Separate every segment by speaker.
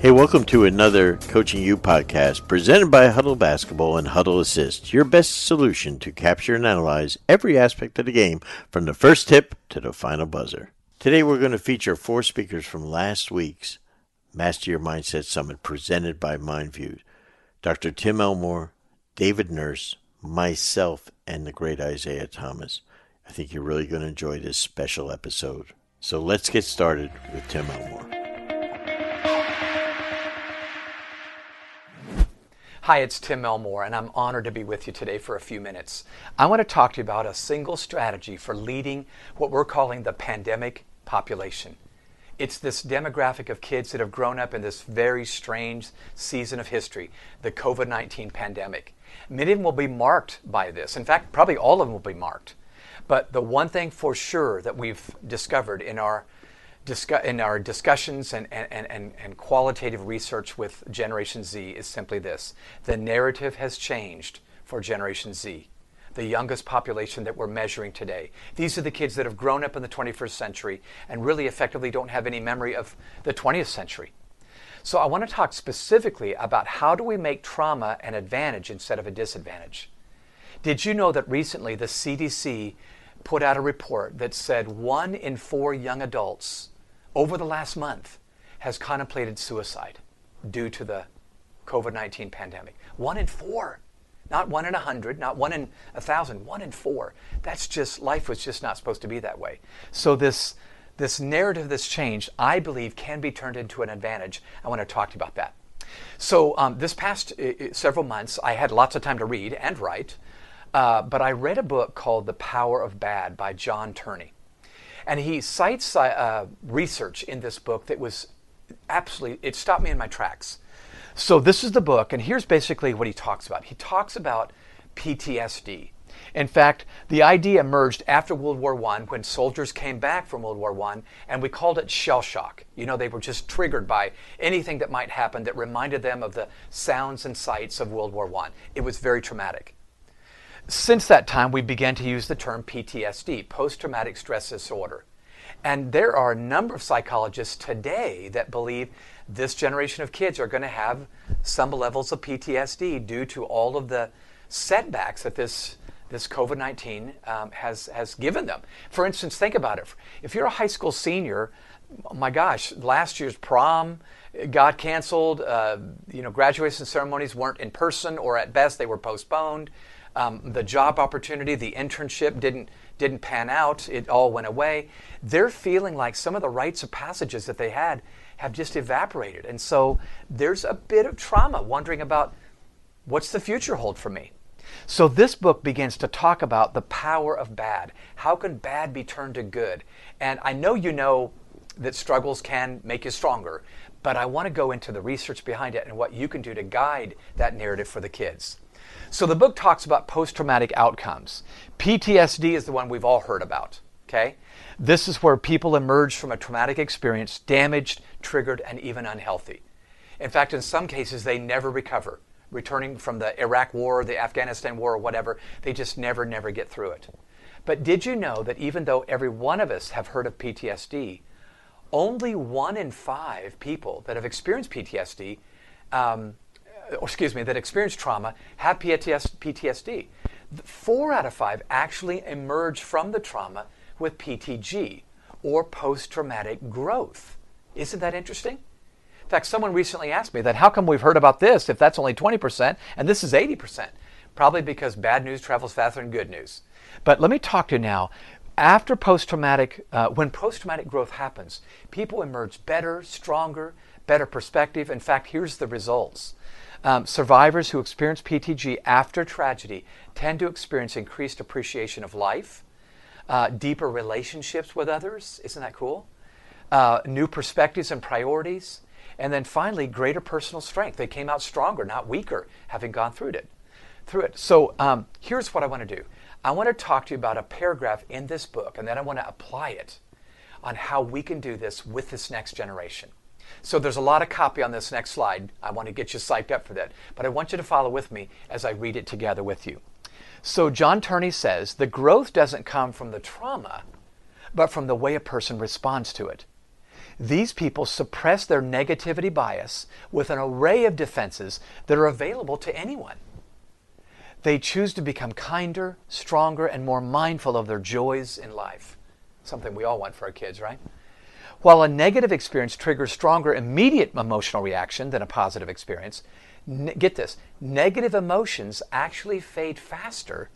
Speaker 1: Hey, welcome to another Coaching You podcast presented by Huddle Basketball and Huddle Assist, your best solution to capture and analyze every aspect of the game from the first tip to the final buzzer. Today, we're going to feature four speakers from last week's Master Your Mindset Summit presented by MindView Dr. Tim Elmore, David Nurse, myself, and the great Isaiah Thomas. I think you're really going to enjoy this special episode. So let's get started with Tim Elmore.
Speaker 2: Hi, it's Tim Elmore, and I'm honored to be with you today for a few minutes. I want to talk to you about a single strategy for leading what we're calling the pandemic population. It's this demographic of kids that have grown up in this very strange season of history, the COVID 19 pandemic. Many of them will be marked by this. In fact, probably all of them will be marked. But the one thing for sure that we've discovered in our in our discussions and, and, and, and qualitative research with Generation Z is simply this the narrative has changed for Generation Z, the youngest population that we're measuring today. These are the kids that have grown up in the 21st century and really effectively don't have any memory of the 20th century. So I want to talk specifically about how do we make trauma an advantage instead of a disadvantage. Did you know that recently the CDC put out a report that said one in four young adults over the last month has contemplated suicide due to the COVID 19 pandemic. One in four. Not one in a hundred, not one in a thousand, one in four. That's just, life was just not supposed to be that way. So, this, this narrative that's changed, I believe, can be turned into an advantage. I want to talk to you about that. So, um, this past uh, several months, I had lots of time to read and write, uh, but I read a book called The Power of Bad by John Tierney. And he cites uh, research in this book that was absolutely, it stopped me in my tracks. So, this is the book, and here's basically what he talks about. He talks about PTSD. In fact, the idea emerged after World War I when soldiers came back from World War I, and we called it shell shock. You know, they were just triggered by anything that might happen that reminded them of the sounds and sights of World War I. It was very traumatic. Since that time, we began to use the term PTSD, post traumatic stress disorder. And there are a number of psychologists today that believe this generation of kids are going to have some levels of PTSD due to all of the setbacks that this this COVID 19 um, has, has given them. For instance, think about it. If you're a high school senior, my gosh, last year's prom got canceled. Uh, you know, graduation ceremonies weren't in person, or at best they were postponed. Um, the job opportunity, the internship didn't didn't pan out. It all went away. They're feeling like some of the rites of passages that they had have just evaporated, and so there's a bit of trauma, wondering about what's the future hold for me. So this book begins to talk about the power of bad. How can bad be turned to good? And I know you know that struggles can make you stronger, but I want to go into the research behind it and what you can do to guide that narrative for the kids. So the book talks about post traumatic outcomes. PTSD is the one we've all heard about. Okay? This is where people emerge from a traumatic experience damaged, triggered, and even unhealthy. In fact, in some cases, they never recover. Returning from the Iraq War, the Afghanistan War, or whatever, they just never, never get through it. But did you know that even though every one of us have heard of PTSD, only one in five people that have experienced PTSD um, or excuse me, that experience trauma have PTSD. Four out of five actually emerge from the trauma with PTG or post traumatic growth. Isn't that interesting? In fact, someone recently asked me that how come we've heard about this if that's only 20% and this is 80%? Probably because bad news travels faster than good news. But let me talk to you now. After post traumatic, uh, when post traumatic growth happens, people emerge better, stronger, better perspective. In fact, here's the results. Um, survivors who experience PTG after tragedy tend to experience increased appreciation of life, uh, deeper relationships with others. Isn't that cool? Uh, new perspectives and priorities. And then finally, greater personal strength. They came out stronger, not weaker, having gone through it. Through it. So um, here's what I want to do. I want to talk to you about a paragraph in this book, and then I want to apply it on how we can do this with this next generation. So there's a lot of copy on this next slide. I want to get you psyched up for that. But I want you to follow with me as I read it together with you. So John Tierney says the growth doesn't come from the trauma, but from the way a person responds to it. These people suppress their negativity bias with an array of defenses that are available to anyone. They choose to become kinder, stronger, and more mindful of their joys in life. Something we all want for our kids, right? While a negative experience triggers stronger immediate emotional reaction than a positive experience, ne- get this negative emotions actually fade faster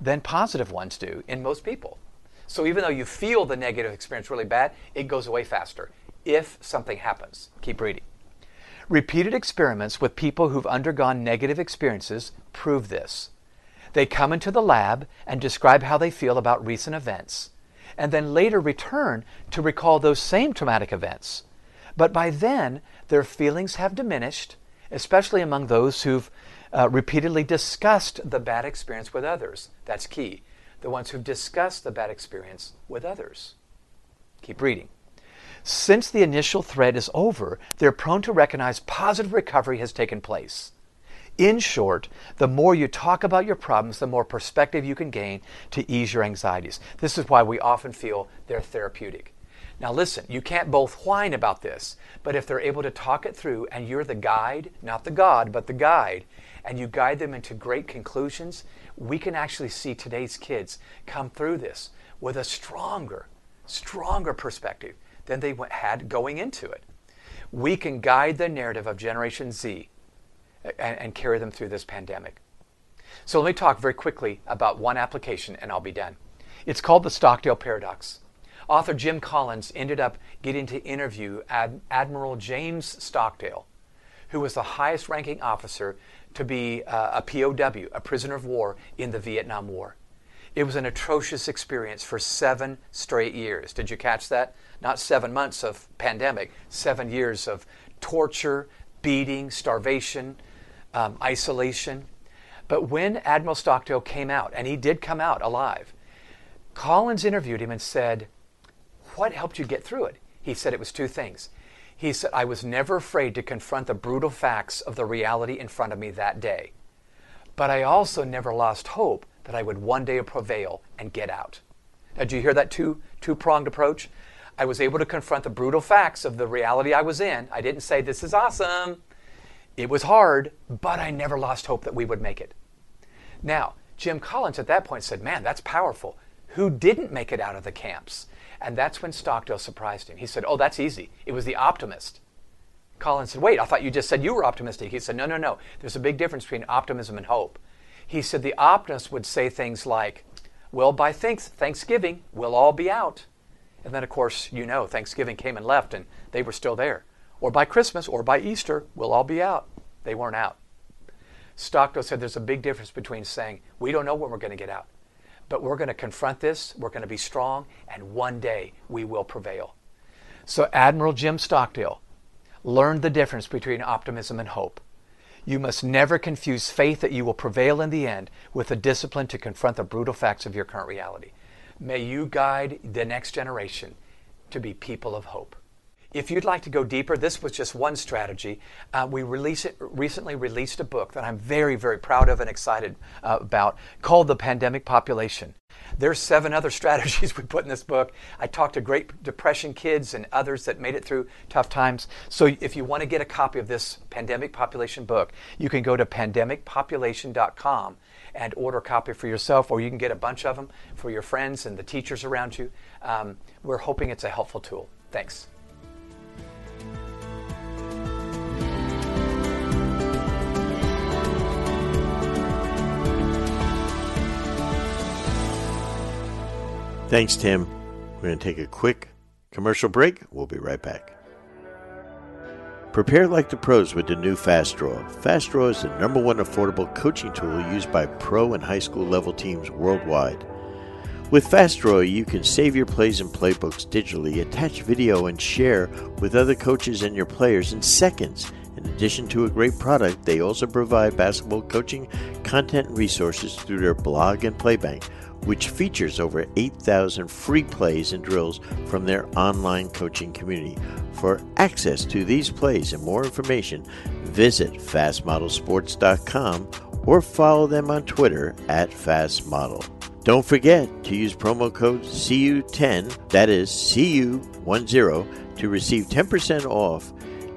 Speaker 2: than positive ones do in most people. So even though you feel the negative experience really bad, it goes away faster if something happens. Keep reading. Repeated experiments with people who've undergone negative experiences prove this. They come into the lab and describe how they feel about recent events and then later return to recall those same traumatic events. But by then, their feelings have diminished, especially among those who've uh, repeatedly discussed the bad experience with others. That's key. The ones who've discussed the bad experience with others. Keep reading. Since the initial threat is over, they're prone to recognize positive recovery has taken place. In short, the more you talk about your problems, the more perspective you can gain to ease your anxieties. This is why we often feel they're therapeutic. Now, listen, you can't both whine about this, but if they're able to talk it through and you're the guide, not the God, but the guide, and you guide them into great conclusions, we can actually see today's kids come through this with a stronger, stronger perspective than they had going into it. We can guide the narrative of Generation Z and, and carry them through this pandemic. So let me talk very quickly about one application and I'll be done. It's called the Stockdale Paradox. Author Jim Collins ended up getting to interview Ad- Admiral James Stockdale, who was the highest ranking officer to be uh, a POW, a prisoner of war, in the Vietnam War. It was an atrocious experience for seven straight years. Did you catch that? Not seven months of pandemic, seven years of torture, beating, starvation, um, isolation. But when Admiral Stockdale came out, and he did come out alive, Collins interviewed him and said, What helped you get through it? He said it was two things. He said, I was never afraid to confront the brutal facts of the reality in front of me that day. But I also never lost hope that I would one day prevail and get out. Now, do you hear that two, two pronged approach? I was able to confront the brutal facts of the reality I was in. I didn't say, This is awesome. It was hard, but I never lost hope that we would make it. Now, Jim Collins at that point said, Man, that's powerful. Who didn't make it out of the camps? And that's when Stockdale surprised him. He said, Oh, that's easy. It was the optimist. Collins said, Wait, I thought you just said you were optimistic. He said, No, no, no. There's a big difference between optimism and hope. He said, The optimist would say things like, Well, by Thanksgiving, we'll all be out. And then, of course, you know, Thanksgiving came and left, and they were still there or by Christmas or by Easter, we'll all be out. They weren't out. Stockdale said there's a big difference between saying, we don't know when we're going to get out, but we're going to confront this, we're going to be strong, and one day we will prevail. So Admiral Jim Stockdale learned the difference between optimism and hope. You must never confuse faith that you will prevail in the end with the discipline to confront the brutal facts of your current reality. May you guide the next generation to be people of hope. If you'd like to go deeper, this was just one strategy. Uh, we release it, recently released a book that I'm very, very proud of and excited uh, about called The Pandemic Population. There's seven other strategies we put in this book. I talked to Great Depression kids and others that made it through tough times. So if you want to get a copy of this Pandemic Population book, you can go to pandemicpopulation.com and order a copy for yourself, or you can get a bunch of them for your friends and the teachers around you. Um, we're hoping it's a helpful tool. Thanks.
Speaker 1: Thanks, Tim. We're going to take a quick commercial break. We'll be right back. Prepare like the pros with the new Fast Draw. Fast Draw is the number one affordable coaching tool used by pro and high school level teams worldwide. With Fast Draw, you can save your plays and playbooks digitally, attach video, and share with other coaches and your players in seconds. In addition to a great product, they also provide basketball coaching content and resources through their blog and playbank which features over 8,000 free plays and drills from their online coaching community. For access to these plays and more information, visit fastmodelsports.com or follow them on Twitter at fastmodel. Don't forget to use promo code CU10, that is CU10, to receive 10% off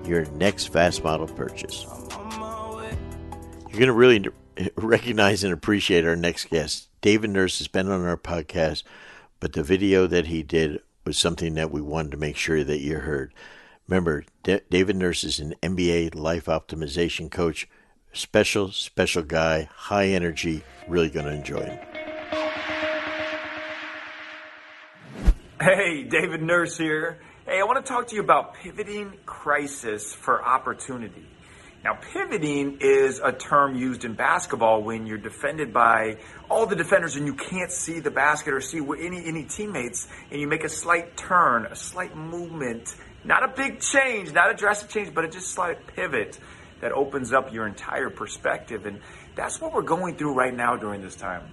Speaker 1: your next fast model purchase. You're going to really recognize and appreciate our next guest. David Nurse has been on our podcast, but the video that he did was something that we wanted to make sure that you heard. Remember, D- David Nurse is an NBA life optimization coach. Special, special guy, high energy. Really going to enjoy him.
Speaker 3: Hey, David Nurse here. Hey, I want to talk to you about pivoting crisis for opportunity. Now, pivoting is a term used in basketball when you're defended by all the defenders and you can't see the basket or see any, any teammates, and you make a slight turn, a slight movement, not a big change, not a drastic change, but a just slight pivot that opens up your entire perspective. And that's what we're going through right now during this time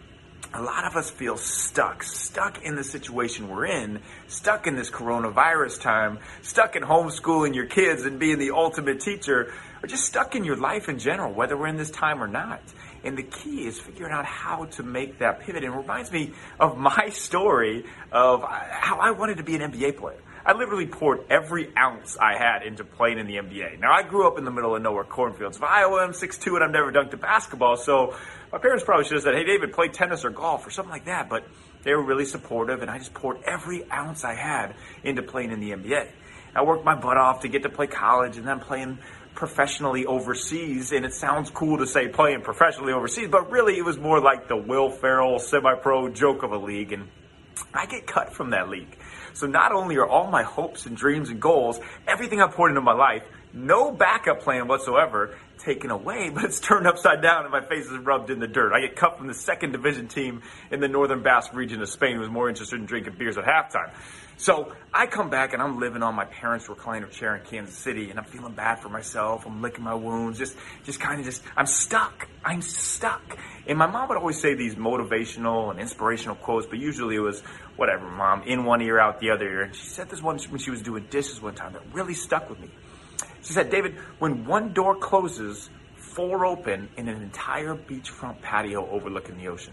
Speaker 3: a lot of us feel stuck, stuck in the situation we're in, stuck in this coronavirus time, stuck in homeschooling your kids and being the ultimate teacher, or just stuck in your life in general, whether we're in this time or not. And the key is figuring out how to make that pivot. And it reminds me of my story of uh, how I wanted to be an NBA player. I literally poured every ounce I had into playing in the NBA. Now, I grew up in the middle of nowhere cornfields of Iowa. I'm 6'2 and I've never dunked a basketball. So my parents probably should have said, hey, David, play tennis or golf or something like that. But they were really supportive and I just poured every ounce I had into playing in the NBA. I worked my butt off to get to play college and then playing professionally overseas. And it sounds cool to say playing professionally overseas, but really it was more like the Will Ferrell semi pro joke of a league. And I get cut from that league. So not only are all my hopes and dreams and goals, everything I poured into my life, no backup plan whatsoever, taken away, but it's turned upside down and my face is rubbed in the dirt. I get cut from the second division team in the northern Basque region of Spain who was more interested in drinking beers at halftime. So I come back and I'm living on my parents' recliner chair in Kansas City and I'm feeling bad for myself. I'm licking my wounds, just, just kind of just, I'm stuck. I'm stuck. And my mom would always say these motivational and inspirational quotes, but usually it was, whatever, mom, in one ear, out the other ear. And she said this one when she was doing dishes one time that really stuck with me. She said, David, when one door closes, four open in an entire beachfront patio overlooking the ocean.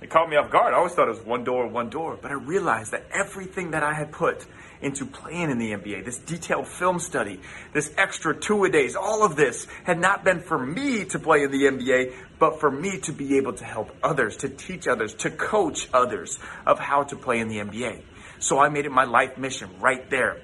Speaker 3: It caught me off guard. I always thought it was one door, one door. But I realized that everything that I had put into playing in the NBA, this detailed film study, this extra two a days, all of this had not been for me to play in the NBA, but for me to be able to help others, to teach others, to coach others of how to play in the NBA. So I made it my life mission right there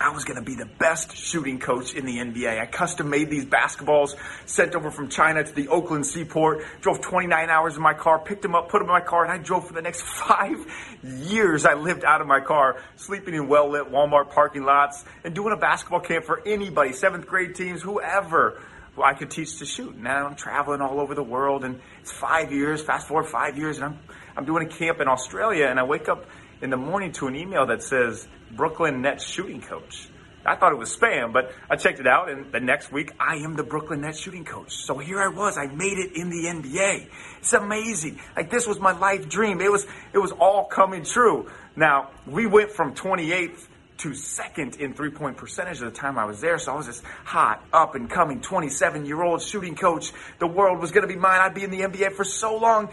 Speaker 3: I was going to be the best shooting coach in the NBA. I custom made these basketballs, sent over from China to the Oakland seaport, drove 29 hours in my car, picked them up, put them in my car, and I drove for the next five years. I lived out of my car, sleeping in well lit Walmart parking lots, and doing a basketball camp for anybody, seventh grade teams, whoever who I could teach to shoot. Now I'm traveling all over the world, and it's five years, fast forward five years, and I'm, I'm doing a camp in Australia, and I wake up in the morning to an email that says Brooklyn Nets shooting coach. I thought it was spam, but I checked it out, and the next week I am the Brooklyn Nets shooting coach. So here I was. I made it in the NBA. It's amazing. Like this was my life dream. It was it was all coming true. Now we went from 28th to second in three point percentage of the time I was there. So I was this hot, up and coming 27 year old shooting coach. The world was going to be mine. I'd be in the NBA for so long.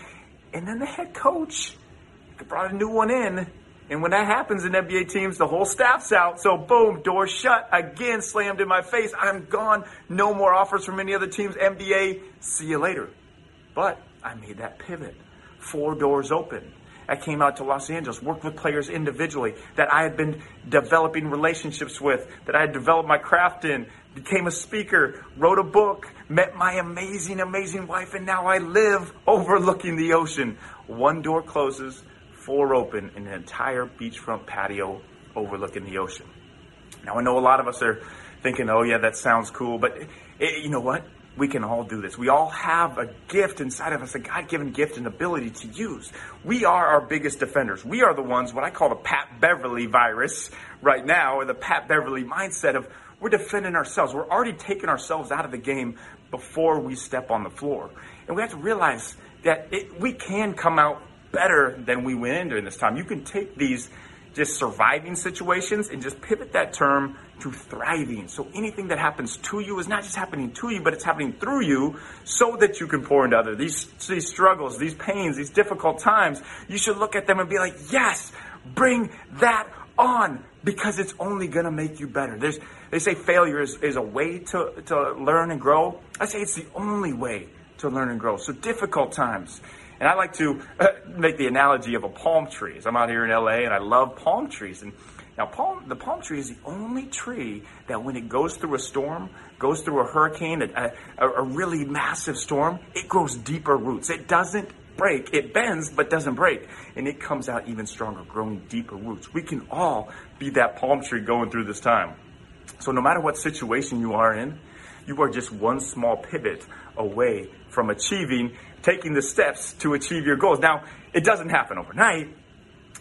Speaker 3: And then the head coach brought a new one in and when that happens in NBA teams, the whole staff's out. So boom, door shut again, slammed in my face. I'm gone. No more offers from any other teams. NBA, see you later. But I made that pivot. Four doors open. I came out to Los Angeles, worked with players individually that I had been developing relationships with, that I had developed my craft in, became a speaker, wrote a book, met my amazing, amazing wife, and now I live overlooking the ocean. One door closes, four open in an entire beachfront patio overlooking the ocean. Now, I know a lot of us are thinking, oh, yeah, that sounds cool, but it, eh, you know what? We can all do this. We all have a gift inside of us, a God given gift and ability to use. We are our biggest defenders. We are the ones, what I call the Pat Beverley virus right now, or the Pat Beverley mindset of we're defending ourselves. We're already taking ourselves out of the game before we step on the floor. And we have to realize that it, we can come out better than we went in during this time. You can take these just surviving situations and just pivot that term to thriving. So anything that happens to you is not just happening to you, but it's happening through you so that you can pour into others. These, these struggles, these pains, these difficult times, you should look at them and be like, yes, bring that on because it's only going to make you better. There's, they say failure is, is a way to, to learn and grow. I say it's the only way to learn and grow. So difficult times. And I like to uh, make the analogy of a palm tree. I'm out here in LA and I love palm trees. And now, palm, the palm tree is the only tree that when it goes through a storm, goes through a hurricane, a, a, a really massive storm, it grows deeper roots. It doesn't break. It bends, but doesn't break. And it comes out even stronger, growing deeper roots. We can all be that palm tree going through this time. So no matter what situation you are in, you are just one small pivot away from achieving, taking the steps to achieve your goals. Now, it doesn't happen overnight.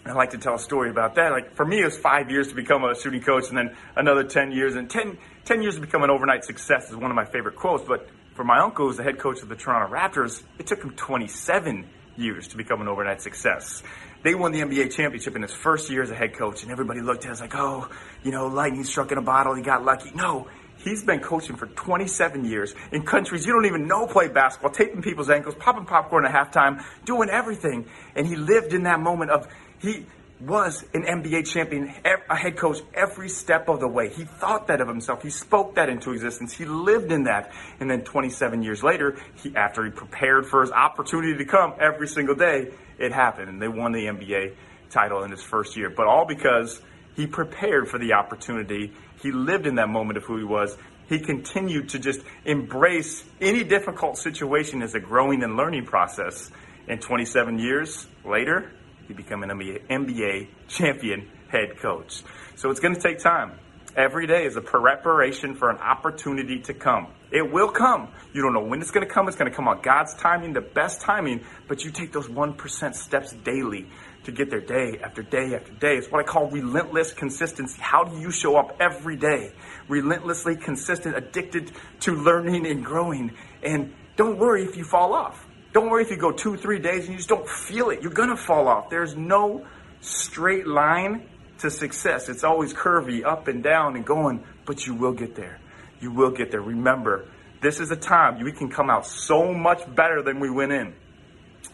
Speaker 3: I like to tell a story about that. Like for me, it was five years to become a shooting coach and then another 10 years and 10, 10 years to become an overnight success is one of my favorite quotes. But for my uncle, who's the head coach of the Toronto Raptors, it took him 27 years to become an overnight success. They won the NBA championship in his first year as a head coach, and everybody looked at us like, oh, you know, lightning struck in a bottle, he got lucky. No, he's been coaching for 27 years in countries you don't even know play basketball, taping people's ankles, popping popcorn at halftime, doing everything. And he lived in that moment of, he, was an NBA champion, a head coach every step of the way. He thought that of himself. He spoke that into existence. He lived in that. And then 27 years later, he, after he prepared for his opportunity to come every single day, it happened. And they won the NBA title in his first year. But all because he prepared for the opportunity. He lived in that moment of who he was. He continued to just embrace any difficult situation as a growing and learning process. And 27 years later, he became an NBA, champion head coach. So it's going to take time. Every day is a preparation for an opportunity to come. It will come. You don't know when it's going to come. It's going to come on God's timing, the best timing, but you take those 1% steps daily to get there day after day after day. It's what I call relentless consistency. How do you show up every day? Relentlessly consistent, addicted to learning and growing. And don't worry if you fall off. Don't worry if you go two, three days and you just don't feel it. You're going to fall off. There's no straight line to success. It's always curvy, up and down and going, but you will get there. You will get there. Remember, this is a time we can come out so much better than we went in.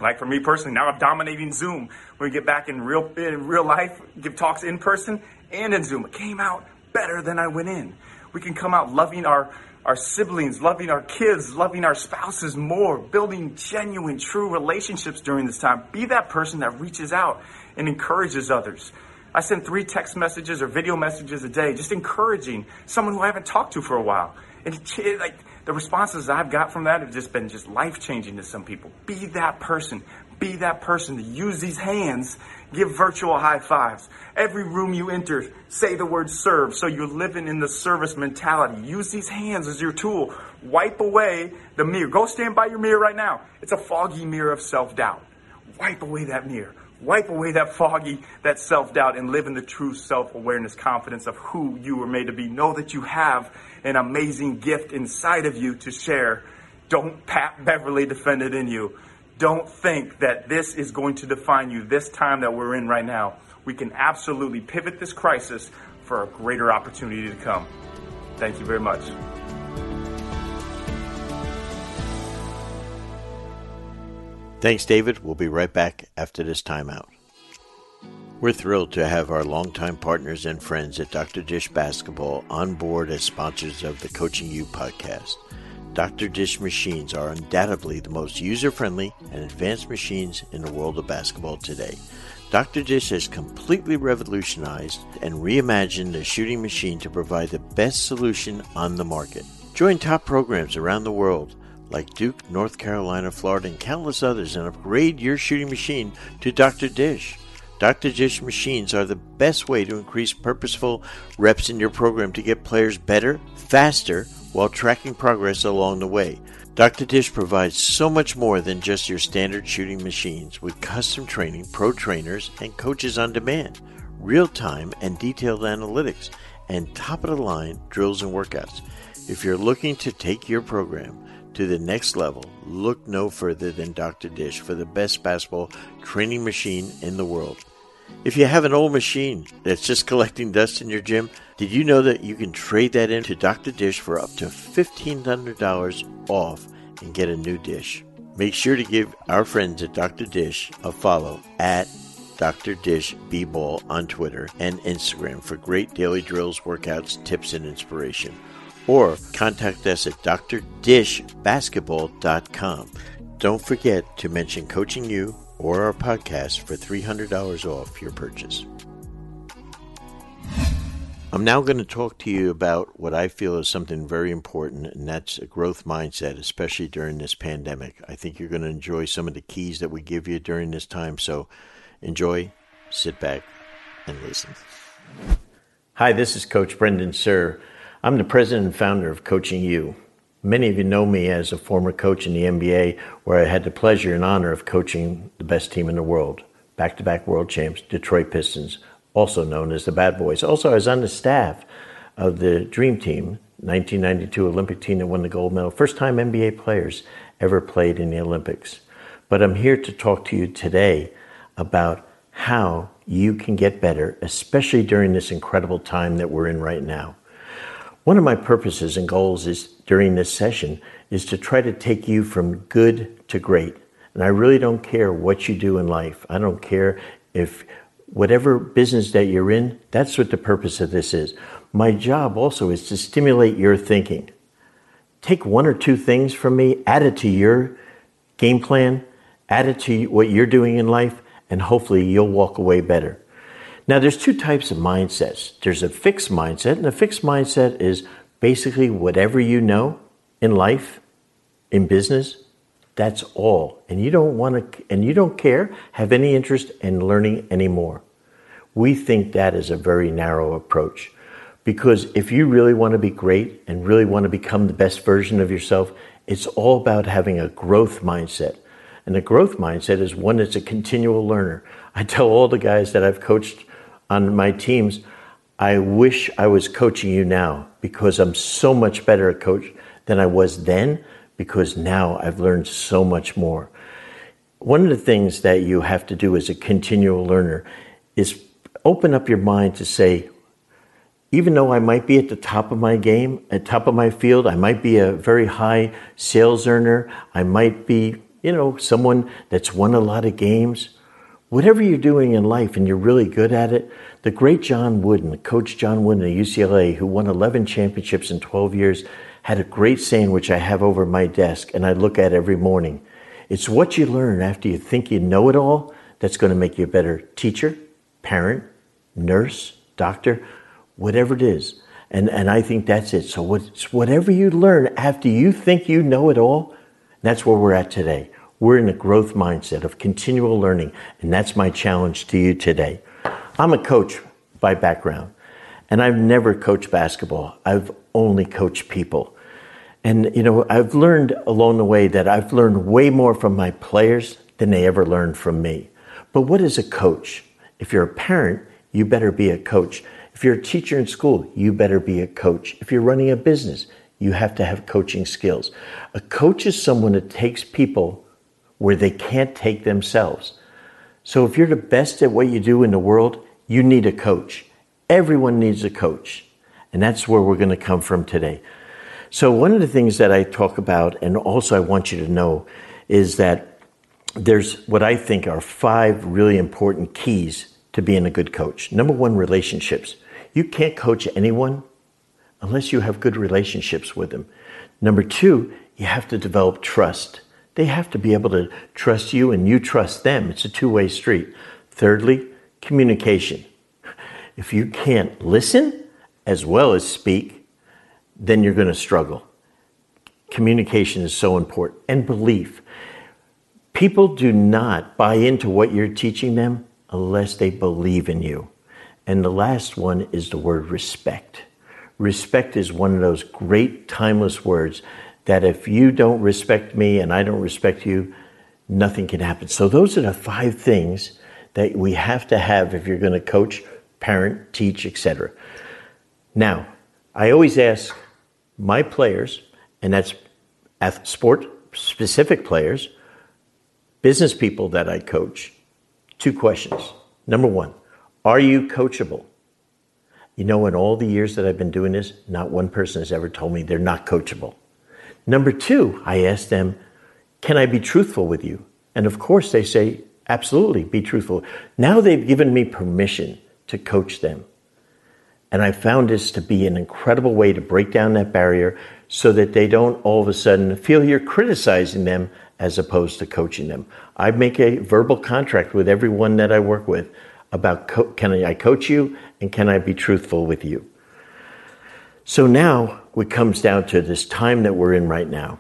Speaker 3: Like for me personally, now I'm dominating Zoom. When we get back in real in real life, give talks in person and in Zoom. It came out better than I went in. We can come out loving our our siblings, loving our kids, loving our spouses more, building genuine, true relationships during this time. Be that person that reaches out and encourages others. I send three text messages or video messages a day, just encouraging someone who I haven't talked to for a while. And it, like the responses I've got from that have just been just life changing to some people. Be that person. Be that person to use these hands, give virtual high fives. Every room you enter, say the word serve so you're living in the service mentality. Use these hands as your tool. Wipe away the mirror. Go stand by your mirror right now. It's a foggy mirror of self doubt. Wipe away that mirror. Wipe away that foggy, that self doubt, and live in the true self awareness, confidence of who you were made to be. Know that you have an amazing gift inside of you to share. Don't Pat Beverley defend it in you. Don't think that this is going to define you this time that we're in right now. We can absolutely pivot this crisis for a greater opportunity to come. Thank you very much.
Speaker 1: Thanks, David. We'll be right back after this timeout. We're thrilled to have our longtime partners and friends at Dr. Dish Basketball on board as sponsors of the Coaching You podcast. Dr. Dish machines are undoubtedly the most user friendly and advanced machines in the world of basketball today. Dr. Dish has completely revolutionized and reimagined the shooting machine to provide the best solution on the market. Join top programs around the world like Duke, North Carolina, Florida, and countless others and upgrade your shooting machine to Dr. Dish. Dr. Dish machines are the best way to increase purposeful reps in your program to get players better, faster, while tracking progress along the way. Dr. Dish provides so much more than just your standard shooting machines with custom training, pro trainers, and coaches on demand, real time and detailed analytics, and top of the line drills and workouts. If you're looking to take your program to the next level, look no further than Dr. Dish for the best basketball training machine in the world. If you have an old machine that's just collecting dust in your gym, did you know that you can trade that in to Dr. Dish for up to $1,500 off and get a new dish? Make sure to give our friends at Dr. Dish a follow at Dr. Dish B-Ball on Twitter and Instagram for great daily drills, workouts, tips, and inspiration. Or contact us at drdishbasketball.com. Don't forget to mention Coaching You or our podcast for $300 off your purchase. I'm now going to talk to you about what I feel is something very important, and that's a growth mindset, especially during this pandemic. I think you're going to enjoy some of the keys that we give you during this time. So enjoy, sit back, and listen. Hi, this is Coach Brendan Suhr. I'm the president and founder of Coaching You. Many of you know me as a former coach in the NBA, where I had the pleasure and honor of coaching the best team in the world, back to back world champs, Detroit Pistons also known as the Bad Boys. Also, I was on the staff of the Dream Team, 1992 Olympic team that won the gold medal. First time NBA players ever played in the Olympics. But I'm here to talk to you today about how you can get better, especially during this incredible time that we're in right now. One of my purposes and goals is during this session is to try to take you from good to great. And I really don't care what you do in life. I don't care if whatever business that you're in, that's what the purpose of this is. My job also is to stimulate your thinking. Take one or two things from me, add it to your game plan, add it to what you're doing in life, and hopefully you'll walk away better. Now, there's two types of mindsets. There's a fixed mindset, and a fixed mindset is basically whatever you know in life, in business, that's all. And you don't want to, and you don't care, have any interest in learning anymore. We think that is a very narrow approach. Because if you really want to be great and really want to become the best version of yourself, it's all about having a growth mindset. And a growth mindset is one that's a continual learner. I tell all the guys that I've coached on my teams, I wish I was coaching you now because I'm so much better a coach than I was then because now I've learned so much more. One of the things that you have to do as a continual learner is open up your mind to say, even though I might be at the top of my game, at top of my field, I might be a very high sales earner, I might be, you know, someone that's won a lot of games. Whatever you're doing in life and you're really good at it, the great John Wooden, coach John Wooden at UCLA, who won 11 championships in 12 years, had a great saying which I have over my desk and I look at every morning. It's what you learn after you think you know it all that's going to make you a better teacher, parent, nurse, doctor, whatever it is. And, and I think that's it. So whatever you learn after you think you know it all, that's where we're at today. We're in a growth mindset of continual learning. And that's my challenge to you today. I'm a coach by background. And I've never coached basketball. I've only coached people. And, you know, I've learned along the way that I've learned way more from my players than they ever learned from me. But what is a coach? If you're a parent, you better be a coach. If you're a teacher in school, you better be a coach. If you're running a business, you have to have coaching skills. A coach is someone that takes people where they can't take themselves. So if you're the best at what you do in the world, you need a coach. Everyone needs a coach. And that's where we're going to come from today. So, one of the things that I talk about, and also I want you to know, is that there's what I think are five really important keys to being a good coach. Number one, relationships. You can't coach anyone unless you have good relationships with them. Number two, you have to develop trust. They have to be able to trust you and you trust them. It's a two way street. Thirdly, communication. If you can't listen as well as speak, then you're going to struggle. Communication is so important and belief. People do not buy into what you're teaching them unless they believe in you. And the last one is the word respect. Respect is one of those great timeless words that if you don't respect me and I don't respect you, nothing can happen. So, those are the five things that we have to have if you're going to coach parent, teach, etc. Now, I always ask my players, and that's sport specific players, business people that I coach, two questions. Number one, are you coachable? You know, in all the years that I've been doing this, not one person has ever told me they're not coachable. Number two, I ask them, can I be truthful with you? And of course, they say, Absolutely, be truthful. Now they've given me permission to coach them. And I found this to be an incredible way to break down that barrier so that they don't all of a sudden feel you're criticizing them as opposed to coaching them. I make a verbal contract with everyone that I work with about co- can I coach you and can I be truthful with you. So now it comes down to this time that we're in right now.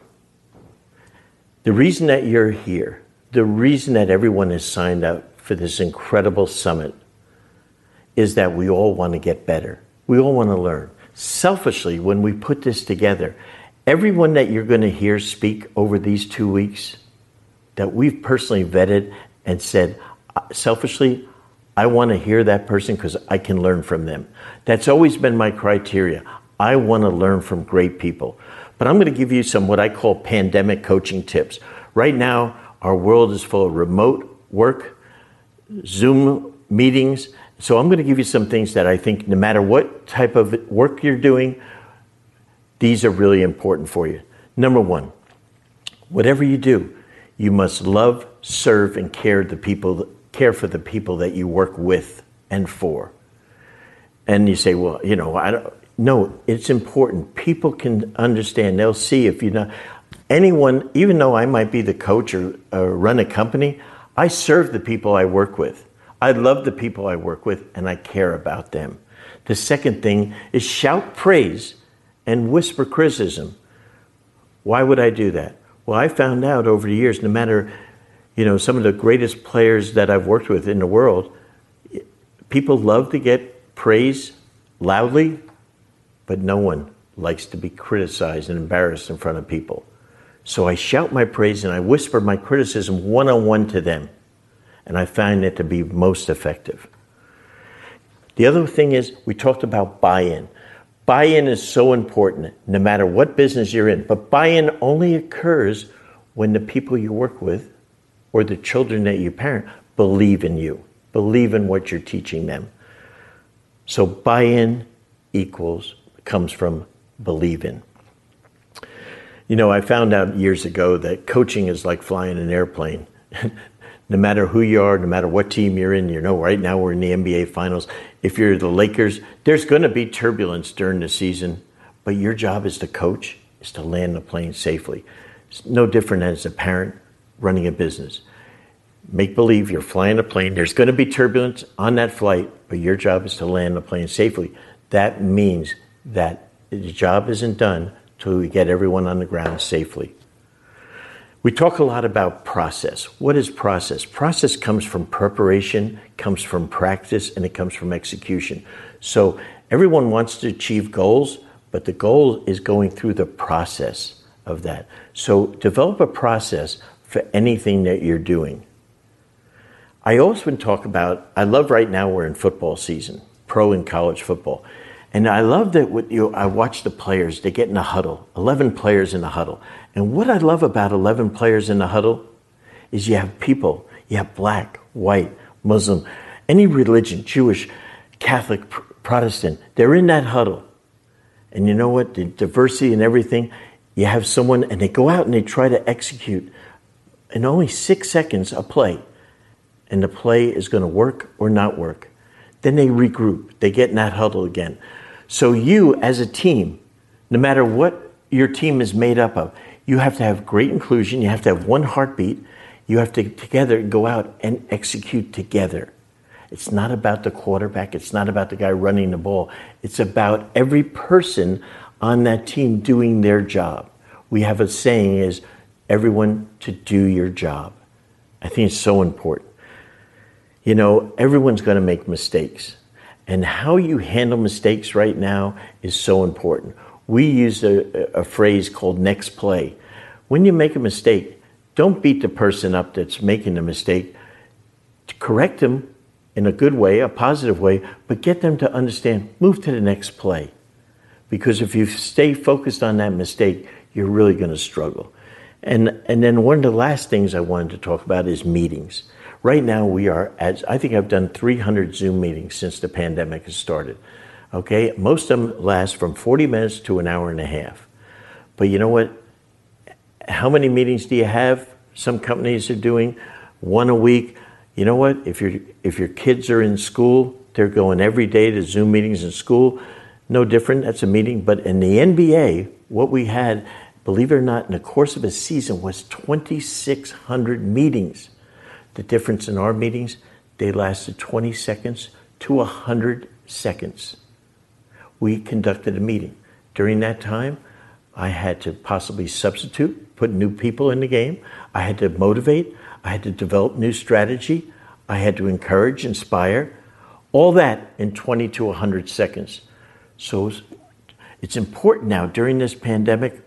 Speaker 1: The reason that you're here, the reason that everyone has signed up for this incredible summit is that we all want to get better. We all want to learn. Selfishly, when we put this together, everyone that you're going to hear speak over these two weeks that we've personally vetted and said, selfishly, I want to hear that person because I can learn from them. That's always been my criteria. I want to learn from great people. But I'm going to give you some what I call pandemic coaching tips. Right now, our world is full of remote work, Zoom meetings. So I'm going to give you some things that I think no matter what type of work you're doing, these are really important for you. Number one, whatever you do, you must love, serve, and care the people care for the people that you work with and for. And you say, well, you know, I don't. No, it's important. People can understand. They'll see if you know anyone. Even though I might be the coach or, or run a company, I serve the people I work with. I love the people I work with, and I care about them. The second thing is shout praise and whisper criticism. Why would I do that? Well, I found out over the years, no matter you know, some of the greatest players that I've worked with in the world, people love to get praise loudly, but no one likes to be criticized and embarrassed in front of people. So I shout my praise and I whisper my criticism one on one to them. And I find it to be most effective. The other thing is, we talked about buy in. Buy in is so important, no matter what business you're in. But buy in only occurs when the people you work with or the children that you parent believe in you, believe in what you're teaching them. So buy in equals comes from believing. You know, I found out years ago that coaching is like flying an airplane. no matter who you are, no matter what team you're in, you know, right now we're in the NBA finals. If you're the Lakers, there's going to be turbulence during the season, but your job as the coach is to land the plane safely. It's no different as a parent running a business. Make believe you're flying a plane. There's going to be turbulence on that flight, but your job is to land the plane safely. That means that the job isn't done till we get everyone on the ground safely. We talk a lot about process. What is process? Process comes from preparation, comes from practice, and it comes from execution. So everyone wants to achieve goals, but the goal is going through the process of that. So develop a process for anything that you're doing. I often talk about, I love right now we're in football season, pro and college football. And I love that what you, I watch the players, they get in a huddle, 11 players in a huddle. And what I love about 11 players in a huddle is you have people, you have black, white, Muslim, any religion, Jewish, Catholic, Protestant, they're in that huddle. And you know what? The diversity and everything, you have someone and they go out and they try to execute in only six seconds a play, and the play is going to work or not work. Then they regroup, they get in that huddle again. So, you as a team, no matter what your team is made up of, you have to have great inclusion, you have to have one heartbeat, you have to together go out and execute together. It's not about the quarterback, it's not about the guy running the ball, it's about every person on that team doing their job. We have a saying is everyone to do your job. I think it's so important. You know, everyone's going to make mistakes. And how you handle mistakes right now is so important. We use a, a, phrase called next play. When you make a mistake, don't beat the person up that's making the mistake. Correct them in a good way, a positive way, but get them to understand, move to the next play. Because if you stay focused on that mistake, you're really going to struggle. And, and then one of the last things I wanted to talk about is meetings. Right now, we are at, I think I've done 300 Zoom meetings since the pandemic has started. Okay, most of them last from 40 minutes to an hour and a half. But you know what? How many meetings do you have? Some companies are doing one a week. You know what? If your if your kids are in school, they're going every day to Zoom meetings in school. No different. That's a meeting. But in the NBA, what we had, believe it or not, in the course of a season was 2,600 meetings. The difference in our meetings, they lasted 20 seconds to 100 seconds. We conducted a meeting. During that time, I had to possibly substitute, put new people in the game. I had to motivate. I had to develop new strategy. I had to encourage, inspire. All that in 20 to 100 seconds. So it's important now during this pandemic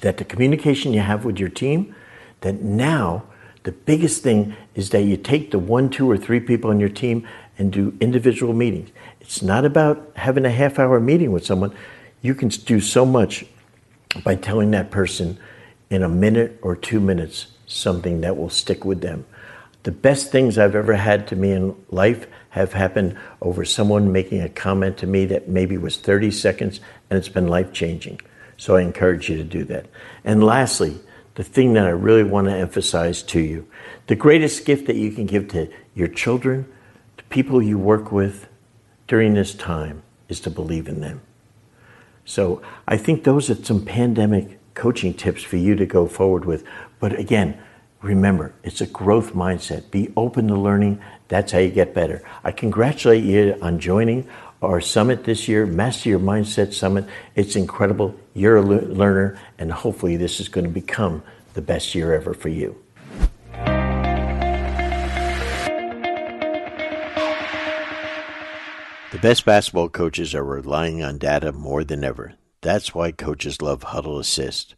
Speaker 1: that the communication you have with your team, that now the biggest thing is that you take the one, two, or three people on your team and do individual meetings. It's not about having a half hour meeting with someone. You can do so much by telling that person in a minute or two minutes something that will stick with them. The best things I've ever had to me in life have happened over someone making a comment to me that maybe was 30 seconds and it's been life changing. So I encourage you to do that. And lastly, the thing that I really want to emphasize to you the greatest gift that you can give to your children, to people you work with during this time, is to believe in them. So I think those are some pandemic coaching tips for you to go forward with. But again, remember, it's a growth mindset. Be open to learning. That's how you get better. I congratulate you on joining our summit this year, Master Your Mindset Summit. It's incredible. You're a learner, and hopefully, this is going to become the best year ever for you. The best basketball coaches are relying on data more than ever. That's why coaches love Hudl Assist.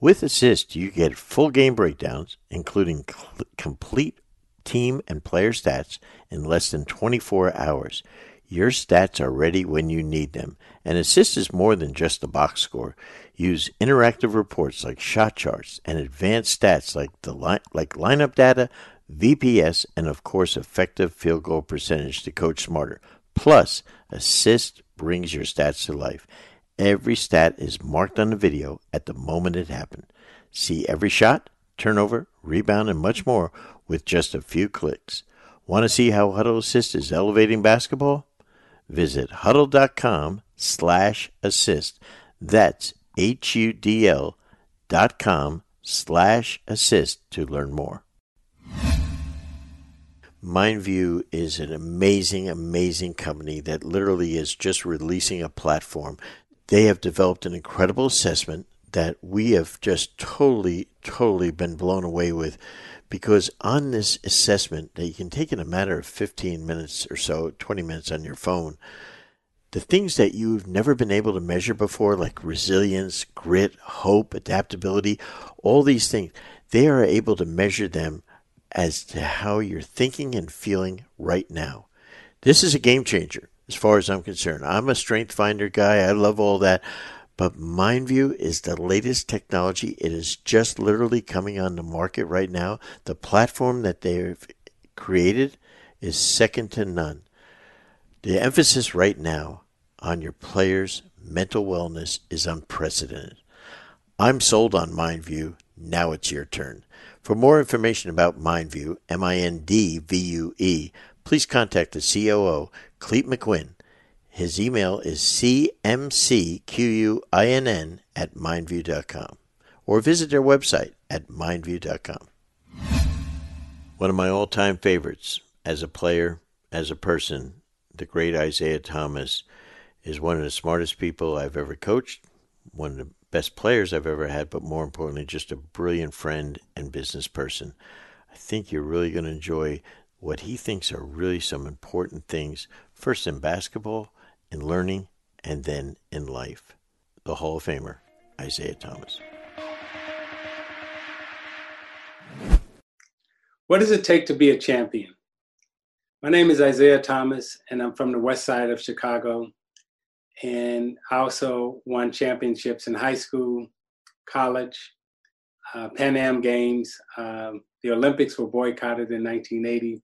Speaker 1: With Assist, you get full game breakdowns, including cl- complete team and player stats, in less than 24 hours. Your stats are ready when you need them. And Assist is more than just a box score. Use interactive reports like shot charts and advanced stats like the li- like lineup data, VPS, and of course effective field goal percentage to coach smarter. Plus, Assist brings your stats to life. Every stat is marked on the video at the moment it happened. See every shot, turnover, rebound, and much more with just a few clicks. Want to see how Hudl Assist is elevating basketball? Visit hudl.com slash assist. That's H-U-D-L dot com slash assist to learn more. MindVue is an amazing, amazing company that literally is just releasing a platform. They have developed an incredible assessment that we have just totally, totally been blown away with because on this assessment that you can take in a matter of 15 minutes or so, 20 minutes on your phone, the things that you've never been able to measure before, like resilience, grit, hope, adaptability, all these things, they are able to measure them as to how you're thinking and feeling right now. This is a game changer as far as I'm concerned. I'm a strength finder guy. I love all that. But MindVue is the latest technology. It is just literally coming on the market right now. The platform that they've created is second to none. The emphasis right now on your players' mental wellness is unprecedented. I'm sold on MindVue. Now it's your turn. For more information about MindVue, M I N D V U E, please contact the COO, Clete McQuinn. His email is cmcquinn at mindvue.com or visit their website at mindvue.com. One of my all time favorites as a player, as a person, the great Isaiah Thomas is one of the smartest people I've ever coached, one of the best players I've ever had, but more importantly, just a brilliant friend and business person. I think you're really going to enjoy what he thinks are really some important things, first in basketball, in learning, and then in life. The Hall of Famer, Isaiah Thomas.
Speaker 4: What does it take to be a champion? My name is Isaiah Thomas, and I'm from the west side of Chicago and I also won championships in high school, college, uh, Pan Am Games. Um, the Olympics were boycotted in 1980,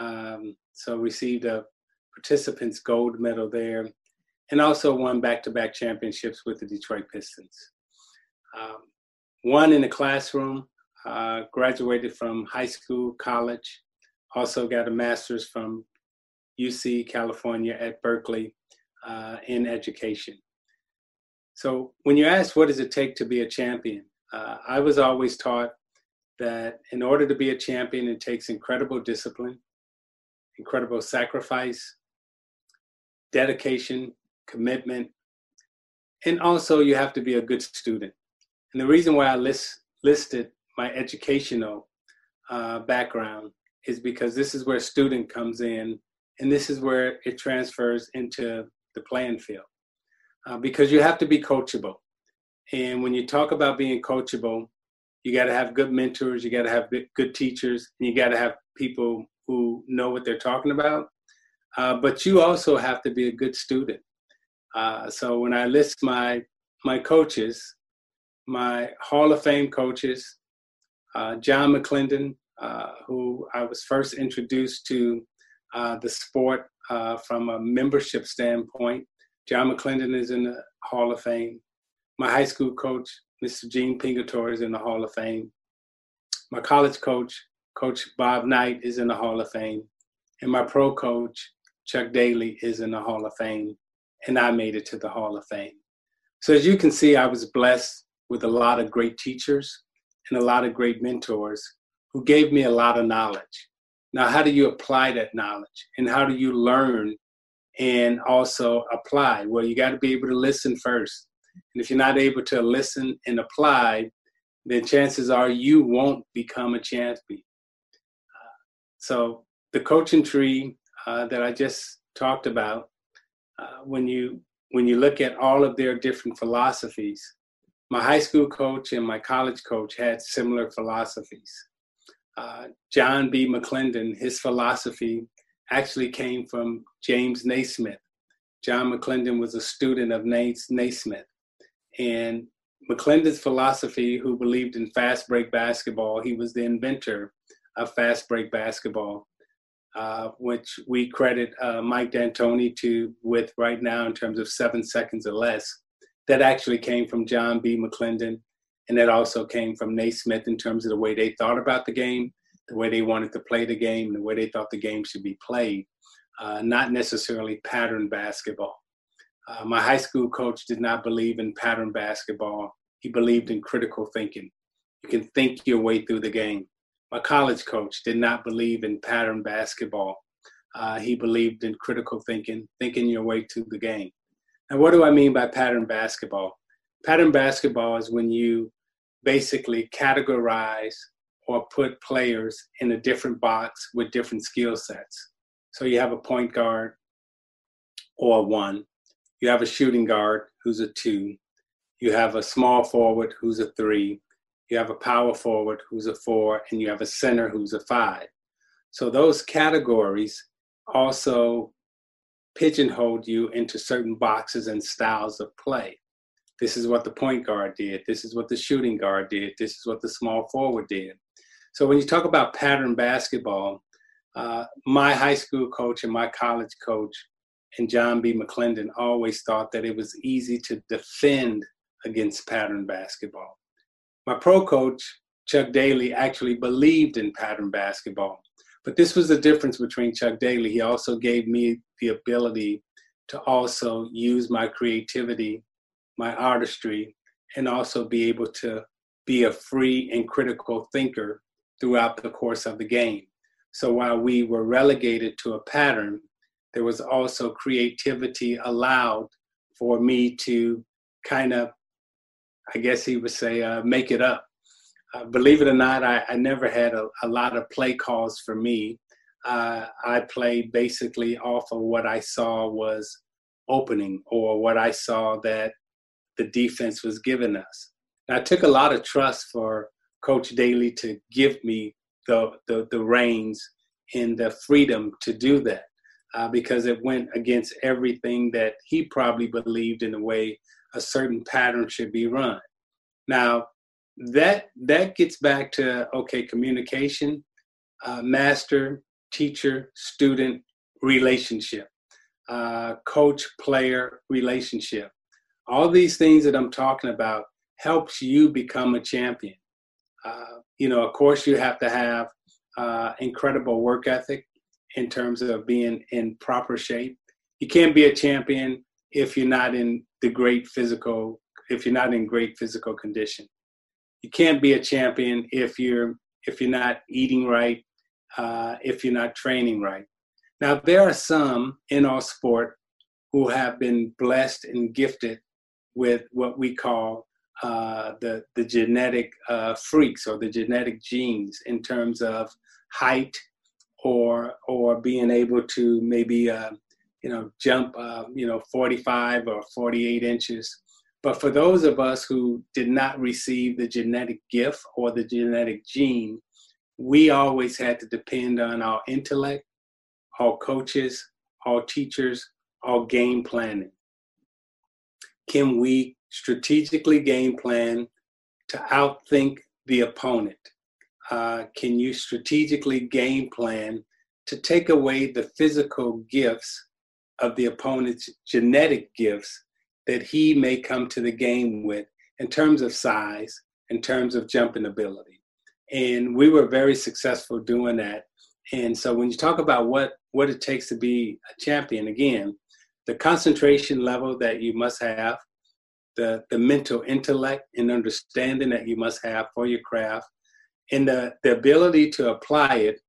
Speaker 4: um, so received a participants gold medal there, and also won back-to-back championships with the Detroit Pistons. Um, one in the classroom, uh, graduated from high school, college, also got a master's from UC California at Berkeley uh, in education. So when you ask what does it take to be a champion, uh, I was always taught that in order to be a champion, it takes incredible discipline, incredible sacrifice, dedication, commitment, and also you have to be a good student. And the reason why I list, listed my educational uh, background is because this is where student comes in, and this is where it transfers into the playing field. Uh, because you have to be coachable. And when you talk about being coachable, you got to have good mentors, you got to have good teachers, and you got to have people who know what they're talking about. Uh, but you also have to be a good student. Uh, so when I list my my coaches, my Hall of Fame coaches, uh, John McClendon, uh, who I was first introduced to uh, the sport from a membership standpoint. John McClendon is in the Hall of Fame. My high school coach, Mr. Gene Pingatore, is in the Hall of Fame. My college coach, Coach Bob Knight, is in the Hall of Fame. And my pro coach, Chuck Daly, is in the Hall of Fame. And I made it to the Hall of Fame. So as you can see, I was blessed with a lot of great teachers and a lot of great mentors who gave me a lot of knowledge. Now, how do you apply that knowledge? And how do you learn and also apply? Well, you got to be able to listen first. And if you're not able to listen and apply, then chances are you won't become a champion. So, the coaching tree uh, that I just talked about, uh, when you when you look at all of their different philosophies, my high school coach and my college coach had similar philosophies. Uh, John B. McClendon, his philosophy actually came from James Naismith. John McClendon was a student of Naismith. And McClendon's philosophy, who believed in fast break basketball, he was the inventor of fast break basketball, uh, which we credit uh, Mike D'Antoni to with right now in terms of seven seconds or less. That actually came from John B. McClendon and that also came from Naismith in terms of the way they thought about the game, the way they wanted to play the game, the way they thought the game should be played, uh, not necessarily pattern basketball. Uh, my high school coach did not believe in pattern basketball. He believed in critical thinking. You can think your way through the game. My college coach did not believe in pattern basketball. Uh, he believed in critical thinking, thinking your way to the game. And what do I mean by pattern basketball? Pattern basketball is when you basically categorize or put players in a different box with different skill sets. So you have a point guard or one, you have a shooting guard who's a two, you have a small forward who's a three, you have a power forward who's a four, and you have a center who's a five. So those categories also pigeonhole you into certain boxes and styles of play. This is what the point guard did. This is what the shooting guard did. This is what the small forward did. So when you talk about pattern basketball, uh, my high school coach and my college coach and John B. McClendon always thought that it was easy to defend against pattern basketball. My pro coach, Chuck Daly, actually believed in pattern basketball. But this was the difference between Chuck Daly. He also gave me the ability to also use my creativity my artistry, and also be able to be a free and critical thinker throughout the course of the game. So while we were relegated to a pattern, there was also creativity allowed for me to kind of, I guess he would say, uh, make it up. Uh, believe it or not, I, I never had a, a, lot of play calls for me. Uh, I played basically off of what I saw was opening or what I saw that the defense was giving us. And I took a lot of trust for Coach Daly to give me the, the, the reins and the freedom to do that uh, because it went against everything that he probably believed in the way a certain pattern should be run. Now, that that gets back to okay communication uh, master teacher student relationship uh, coach player relationship all these things that I'm talking about helps you become a champion. Uh, you know, of course, you have to have uh, incredible work ethic in terms of being in proper shape. You can't be a champion if you're not in the great physical, if you're not in great physical condition. You can't be a champion if you're if you're not eating right, uh, if you're not training right. Now there are some in our sport who have been blessed and gifted with what we call uh, the the genetic uh, freaks or the genetic genes in terms of height or or being able to maybe uh, you know jump uh, you know 45 or 48 inches. But for those of us who did not receive the genetic gift or the genetic gene, we always had to depend on our intellect, our coaches, our teachers, our game planning. Can we strategically game plan to outthink the opponent? Uh, can you strategically game plan to take away the physical gifts of the opponent's genetic gifts that he may come to the game with in terms of size, in terms of jumping ability? And we were very successful doing that. And so when you talk about what, what it takes to be a champion, again, the concentration level that you must have, the, the mental intellect and understanding that you must have for your craft, and the, the ability to apply it,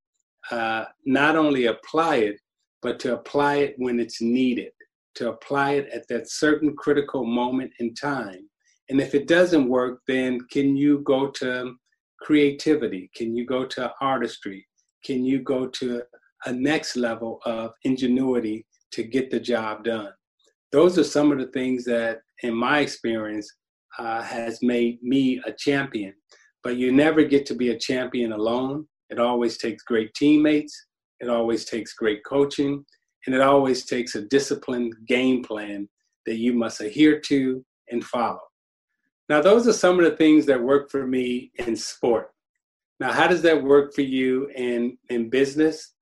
Speaker 4: uh, not only apply it, but to apply it when it's needed, to apply it at that certain critical moment in time. And if it doesn't work, then can you go to creativity? Can you go to artistry? Can you go to a next level of ingenuity to get the job done? Those are some of the things that, in my experience, uh, has made me a champion. But you never get to be a champion alone. It always takes great teammates, it always takes great coaching, and it always takes a disciplined game plan that you must adhere to and follow. Now, those are some of the things that work for me in sport. Now, how does that work for you in, in business?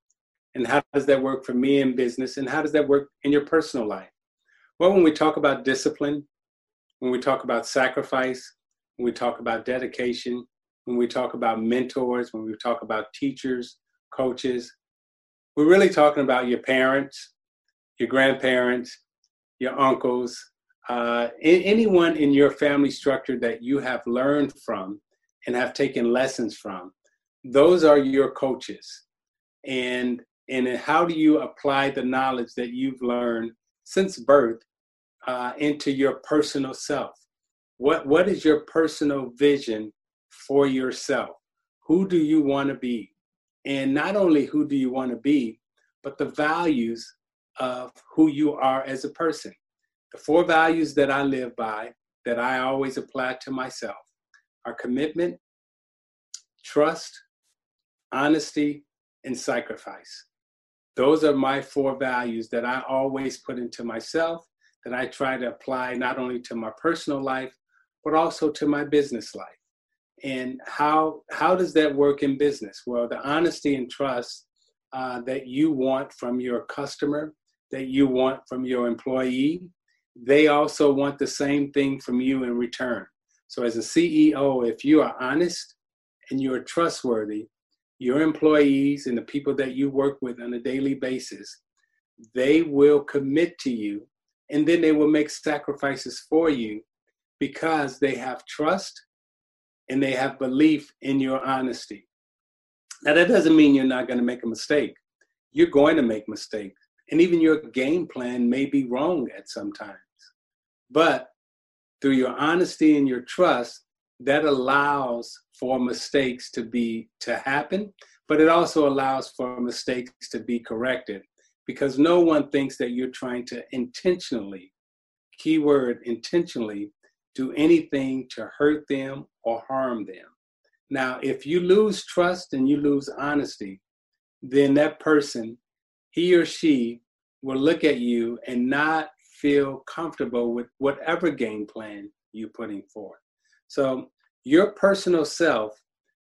Speaker 4: And how does that work for me in business? And how does that work in your personal life? Well, when we talk about discipline, when we talk about sacrifice, when we talk about dedication, when we talk about mentors, when we talk about teachers, coaches, we're really talking about your parents, your grandparents, your uncles, uh, anyone in your family structure that you have learned from and have taken lessons from. Those are your coaches. And and how do you apply the knowledge that you've learned since birth uh, into your personal self? What what is your personal vision for yourself? Who do you want to be? And not only who do you want to be, but the values of who you are as a person. The four values that I live by, that I always apply to myself, are commitment, trust, honesty, and sacrifice. Those are my four values that I always put into myself, that I try to apply not only to my personal life, but also to my business life. And how, how does that work in business? Well, the honesty and trust uh, that you want from your customer, that you want from your employee, they also want the same thing from you in return. So, as a CEO, if you are honest and you are trustworthy, your employees and the people that you work with on a daily basis, they will commit to you and then they will make sacrifices for you because they have trust and they have belief in your honesty. Now, that doesn't mean you're not going to make a mistake. You're going to make mistakes. And even your game plan may be wrong at some times. But through your honesty and your trust, that allows for mistakes to be to happen, but it also allows for mistakes to be corrected because no one thinks that you're trying to intentionally, keyword intentionally, do anything to hurt them or harm them. Now, if you lose trust and you lose honesty, then that person, he or she, will look at you and not feel comfortable with whatever game plan you're putting forth. So your personal self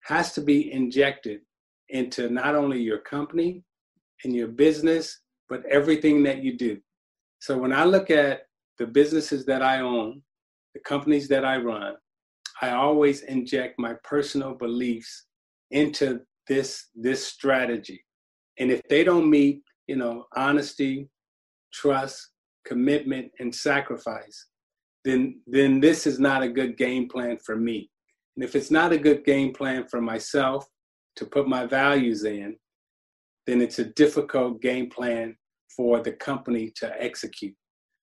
Speaker 4: has to be injected into not only your company and your business, but everything that you do. So when I look at the businesses that I own, the companies that I run, I always inject my personal beliefs into this this strategy. And if they don't meet, you know, honesty, trust, commitment, and sacrifice, then then this is not a good game plan for me. And if it's not a good game plan for myself to put my values in, then it's a difficult game plan for the company to execute.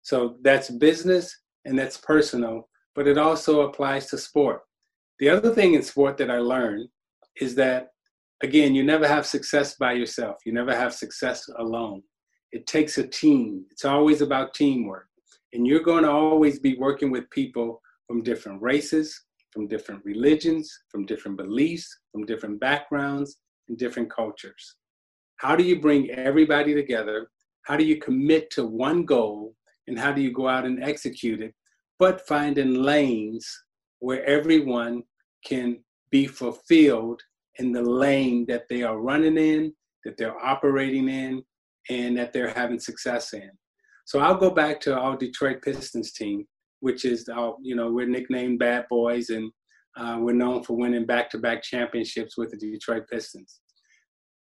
Speaker 4: So that's business and that's personal, but it also applies to sport. The other thing in sport that I learned is that, again, you never have success by yourself, you never have success alone. It takes a team, it's always about teamwork. And you're going to always be working with people from different races, from different religions, from different beliefs, from different backgrounds, and different cultures. How do you bring everybody together? How do you commit to one goal? And how do you go out and execute it? But finding lanes where everyone can be fulfilled in the lane that they are running in, that they're operating in, and that they're having success in. So I'll go back to our Detroit Pistons team, which is our, you know, we're nicknamed Bad Boys, and uh, we're known for winning back-to-back championships with the Detroit Pistons.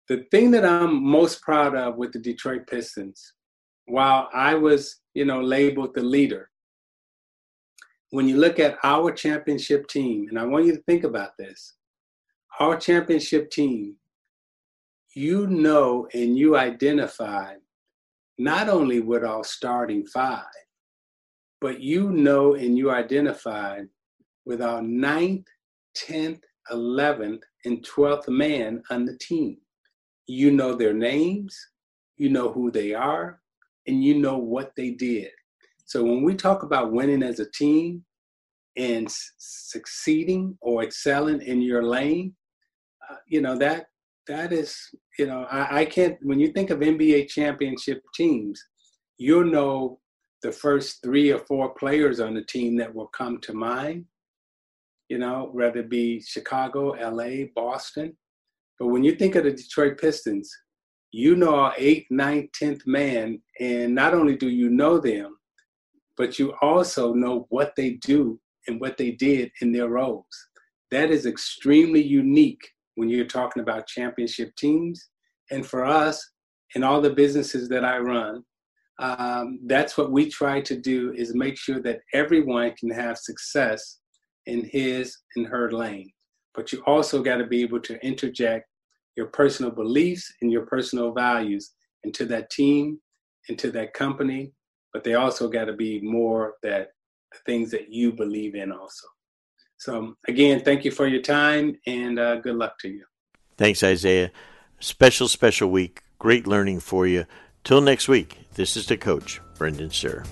Speaker 4: The thing that I'm most proud of with the Detroit Pistons, while I was, you know, labeled the leader, when you look at our championship team, and I want you to think about this, our championship team, you know and you identify not only with our starting five, but you know and you identify with our ninth, 10th, 11th, and 12th man on the team. You know their names, you know who they are, and you know what they did. So when we talk about winning as a team and succeeding or excelling in your lane, uh, you know that that is you know I, I can't when you think of NBA championship teams, you'll know the first three or four players on the team that will come to mind. You know, whether it be Chicago, LA, Boston. But when you think of the Detroit Pistons, you know our eighth, ninth, tenth man, and not only do you know them, but you also know what they do and what they did in their roles. That is extremely unique when you're talking about championship teams. And for us, and all the businesses that I run, um, that's what we try to do is make sure that everyone can have success in his and her lane. But you also got to be able to interject your personal beliefs and your personal values into that team, into that company. But they also got to be more that the things that you believe in also. So again, thank you for your time and uh, good luck to you.
Speaker 1: Thanks, Isaiah. Special, special week. Great learning for you. Till next week, this is the coach, Brendan Suhr.